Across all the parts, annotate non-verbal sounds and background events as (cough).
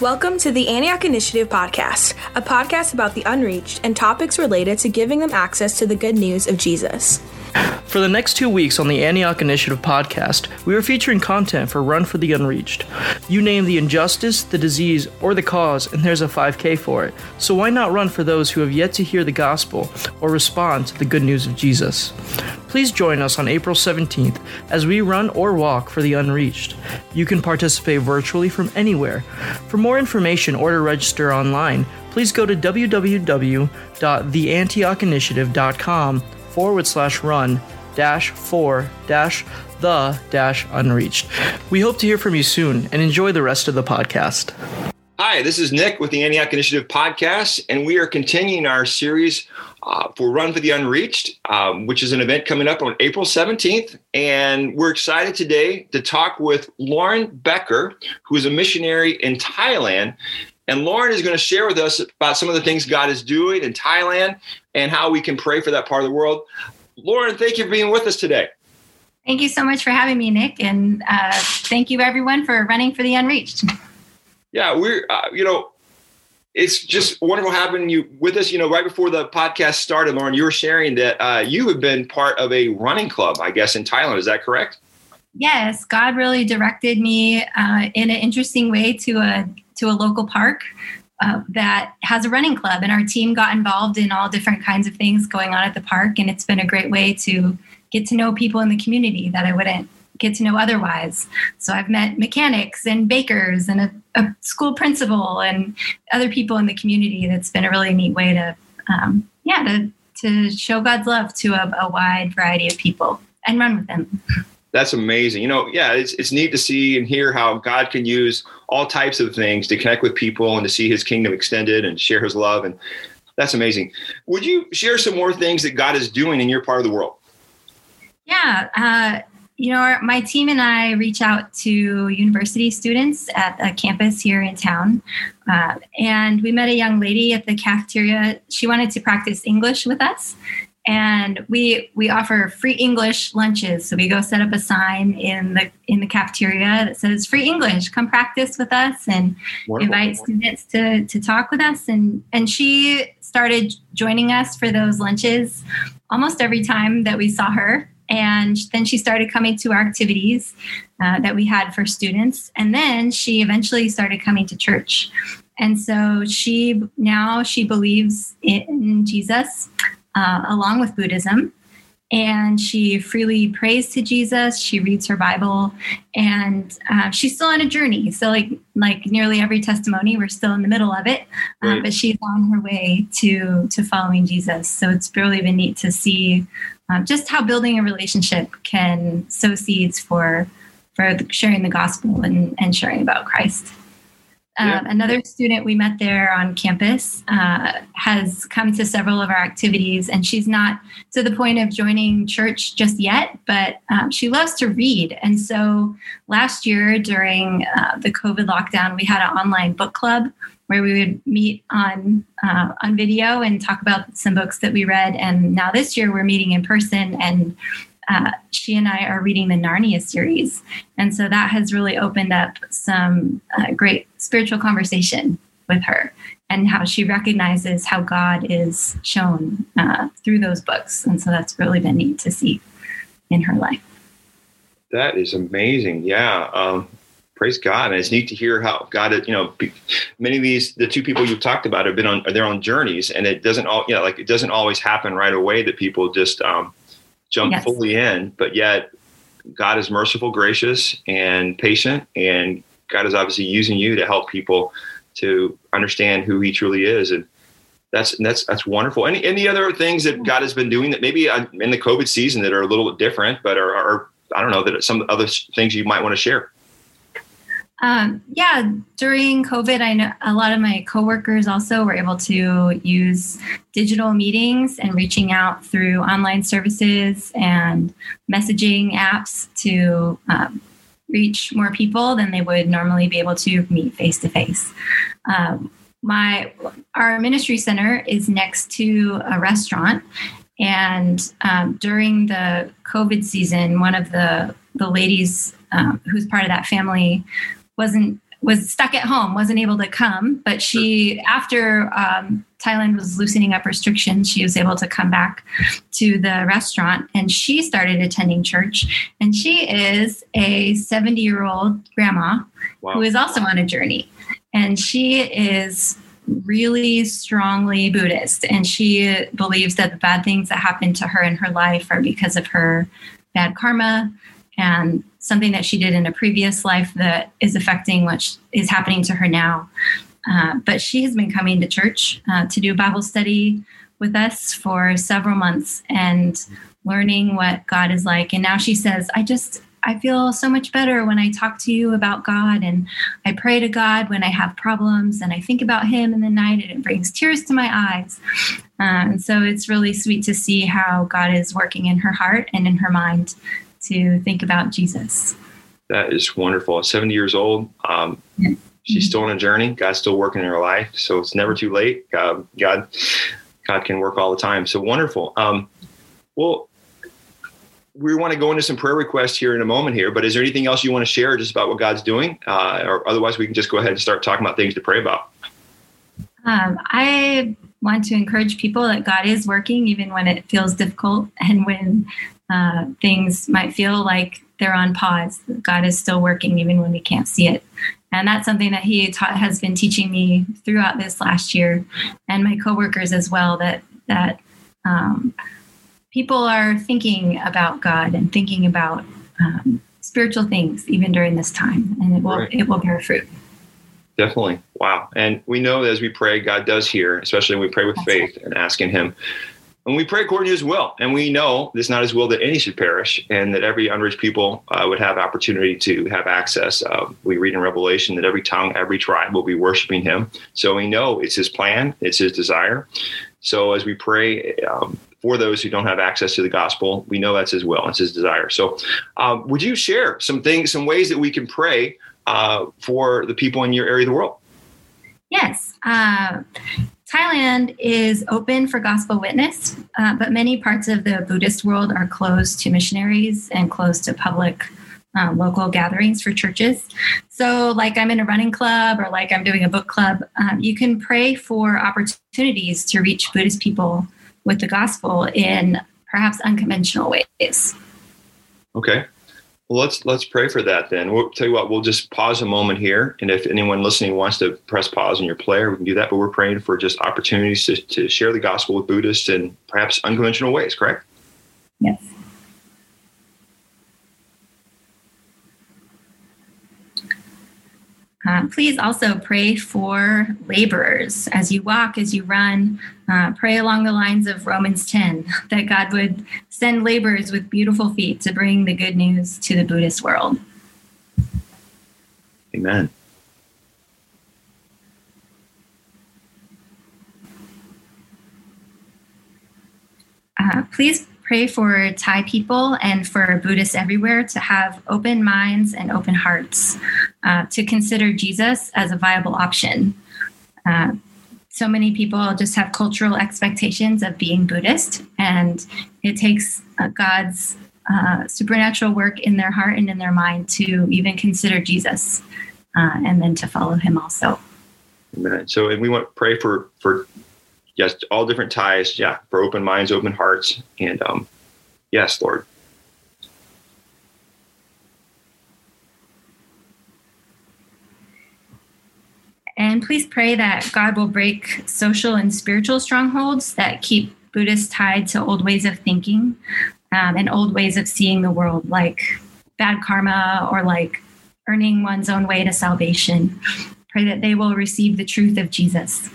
Welcome to the Antioch Initiative Podcast, a podcast about the unreached and topics related to giving them access to the good news of Jesus. For the next two weeks on the Antioch Initiative podcast, we are featuring content for Run for the Unreached. You name the injustice, the disease, or the cause, and there's a 5K for it. So why not run for those who have yet to hear the gospel or respond to the good news of Jesus? Please join us on April 17th as we run or walk for the unreached. You can participate virtually from anywhere. For more information or to register online, please go to www.theantiochinitiative.com forward slash run dash for dash the dash unreached. We hope to hear from you soon and enjoy the rest of the podcast. Hi, this is Nick with the Antioch Initiative podcast, and we are continuing our series uh, for Run for the Unreached, um, which is an event coming up on April 17th. And we're excited today to talk with Lauren Becker, who is a missionary in Thailand. And Lauren is going to share with us about some of the things God is doing in Thailand and how we can pray for that part of the world. Lauren, thank you for being with us today. Thank you so much for having me, Nick. And uh, thank you, everyone, for running for the unreached. Yeah, we're, uh, you know, it's just wonderful having you with us. You know, right before the podcast started, Lauren, you were sharing that uh, you have been part of a running club, I guess, in Thailand. Is that correct? Yes, God really directed me uh, in an interesting way to a to a local park uh, that has a running club, and our team got involved in all different kinds of things going on at the park, and it's been a great way to get to know people in the community that I wouldn't get to know otherwise. So I've met mechanics and bakers and a, a school principal and other people in the community. That's been a really neat way to, um, yeah, to to show God's love to a, a wide variety of people and run with them that's amazing. You know, yeah, it's it's neat to see and hear how God can use all types of things to connect with people and to see His kingdom extended and share His love, and that's amazing. Would you share some more things that God is doing in your part of the world? Yeah, uh, you know, our, my team and I reach out to university students at a campus here in town. Uh, and we met a young lady at the cafeteria. She wanted to practice English with us and we we offer free english lunches. So we go set up a sign in the in the cafeteria that says free english come practice with us and Wonderful. invite students to to talk with us. And and she started joining us for those lunches almost every time that we saw her. And then she started coming to our activities uh, that we had for students. And then she eventually started coming to church. And so she now she believes in jesus uh, along with Buddhism. And she freely prays to Jesus. She reads her Bible, and uh, she's still on a journey. So, like like nearly every testimony, we're still in the middle of it, uh, but she's on her way to to following Jesus. So it's really been neat to see um, just how building a relationship can sow seeds for for sharing the gospel and, and sharing about Christ. Yeah. Um, another student we met there on campus uh, has come to several of our activities, and she's not to the point of joining church just yet, but um, she loves to read. And so last year during uh, the COVID lockdown, we had an online book club where we would meet on uh, on video and talk about some books that we read. And now this year we're meeting in person and uh, she and I are reading the Narnia series. And so that has really opened up some uh, great spiritual conversation with her and how she recognizes how God is shown uh, through those books. And so that's really been neat to see in her life. That is amazing. Yeah. Um, praise God. And it's neat to hear how God, you know, many of these, the two people you've talked about have been on their own journeys and it doesn't all, you know, like it doesn't always happen right away that people just, um, jump yes. fully in, but yet God is merciful, gracious, and patient. And God is obviously using you to help people to understand who He truly is. And that's that's that's wonderful. Any any other things that God has been doing that maybe uh, in the COVID season that are a little bit different, but are, are I don't know that some other things you might want to share. Um, yeah, during COVID, I know a lot of my coworkers also were able to use digital meetings and reaching out through online services and messaging apps to um, reach more people than they would normally be able to meet face to face. My our ministry center is next to a restaurant, and um, during the COVID season, one of the the ladies um, who's part of that family wasn't was stuck at home, wasn't able to come. But she, after um, Thailand was loosening up restrictions, she was able to come back to the restaurant and she started attending church. And she is a 70 year old grandma wow. who is also on a journey. And she is really strongly Buddhist. And she believes that the bad things that happened to her in her life are because of her bad karma and something that she did in a previous life that is affecting what is happening to her now. Uh, but she has been coming to church uh, to do Bible study with us for several months and learning what God is like. And now she says, I just, I feel so much better when I talk to you about God and I pray to God when I have problems and I think about Him in the night and it brings tears to my eyes. Uh, and so it's really sweet to see how God is working in her heart and in her mind to think about Jesus. That is wonderful. 70 years old, um, yeah. she's still on a journey. God's still working in her life, so it's never too late. God, God, God can work all the time. So wonderful. Um, well, we want to go into some prayer requests here in a moment here, but is there anything else you want to share just about what God's doing? Uh, or otherwise, we can just go ahead and start talking about things to pray about. Um, I want to encourage people that God is working even when it feels difficult and when uh, things might feel like they're on pause. God is still working even when we can't see it. And that's something that he taught, has been teaching me throughout this last year and my coworkers as well that, that um, people are thinking about God and thinking about um, spiritual things even during this time and it will, right. it will bear fruit. Definitely. Wow. And we know that as we pray, God does hear, especially when we pray with That's faith right. and asking Him and we pray according to his will. And we know it's not his will that any should perish and that every unreached people uh, would have opportunity to have access. Uh, we read in Revelation that every tongue, every tribe will be worshiping him. So we know it's his plan, it's his desire. So as we pray um, for those who don't have access to the gospel, we know that's his will, it's his desire. So um, would you share some things, some ways that we can pray uh, for the people in your area of the world? Yes. Uh, Thailand is open for gospel witness, uh, but many parts of the Buddhist world are closed to missionaries and closed to public uh, local gatherings for churches. So, like I'm in a running club or like I'm doing a book club, um, you can pray for opportunities to reach Buddhist people with the gospel in perhaps unconventional ways. Okay. Well, let's let's pray for that then. We'll tell you what. We'll just pause a moment here, and if anyone listening wants to press pause on your player, we can do that. But we're praying for just opportunities to, to share the gospel with Buddhists in perhaps unconventional ways. Correct? Yes. Uh, please also pray for laborers as you walk, as you run. Uh, pray along the lines of Romans 10 (laughs) that God would send laborers with beautiful feet to bring the good news to the Buddhist world. Amen. Uh, please pray for Thai people and for Buddhists everywhere to have open minds and open hearts uh, to consider Jesus as a viable option. Uh, so many people just have cultural expectations of being Buddhist, and it takes uh, God's uh, supernatural work in their heart and in their mind to even consider Jesus uh, and then to follow him also. Amen. So, and we want to pray for for yes, all different Thais, yeah, for open minds, open hearts, and um, yes, Lord. And please pray that God will break social and spiritual strongholds that keep Buddhists tied to old ways of thinking um, and old ways of seeing the world, like bad karma or like earning one's own way to salvation. Pray that they will receive the truth of Jesus.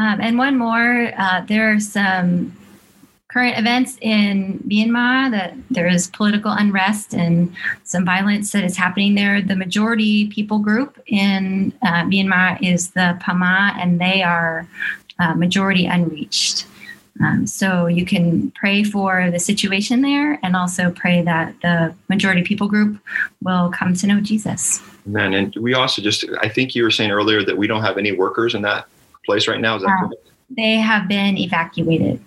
Um, and one more, uh, there are some current events in Myanmar that there is political unrest and some violence that is happening there. The majority people group in uh, Myanmar is the Bamar, and they are uh, majority unreached. Um, so you can pray for the situation there and also pray that the majority people group will come to know Jesus. Amen. And we also just, I think you were saying earlier that we don't have any workers in that place right now. Is that uh, correct? They have been evacuated.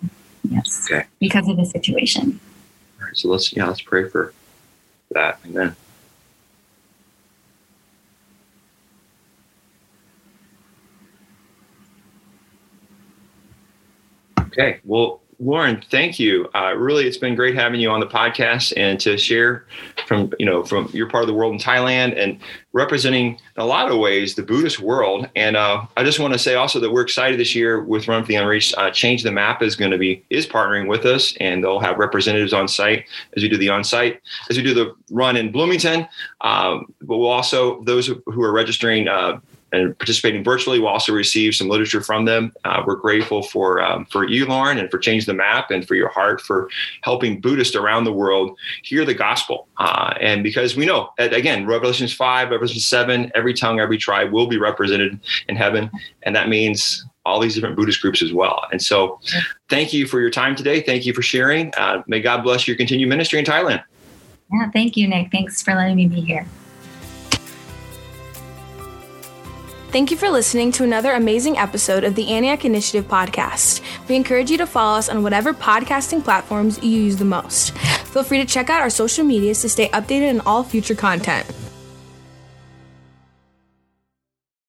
Yes. Okay. Because of the situation. All right. So let's yeah let's pray for that. Amen. Okay. Well, Lauren, thank you. Uh, really, it's been great having you on the podcast and to share from you know from your part of the world in Thailand and representing in a lot of ways the Buddhist world. And uh, I just want to say also that we're excited this year with Run for the Unreached. Uh, Change the Map is going to be is partnering with us, and they'll have representatives on site as we do the on site as we do the run in Bloomington. Um, but we'll also those who are registering uh, and participating virtually. We'll also receive some literature from them. Uh, we're grateful for um, for you, Lauren, and for Change the Map, and for your heart for helping Buddhists around the world hear the gospel. Uh, and because we know, again, Revelations five, Revelation seven, every tongue, every tribe will be represented in heaven, and that means all these different Buddhist groups as well. And so, thank you for your time today. Thank you for sharing. Uh, may God bless your continued ministry in Thailand. Yeah, thank you, Nick. Thanks for letting me be here. Thank you for listening to another amazing episode of the Antioch Initiative podcast. We encourage you to follow us on whatever podcasting platforms you use the most. Feel free to check out our social medias to stay updated on all future content.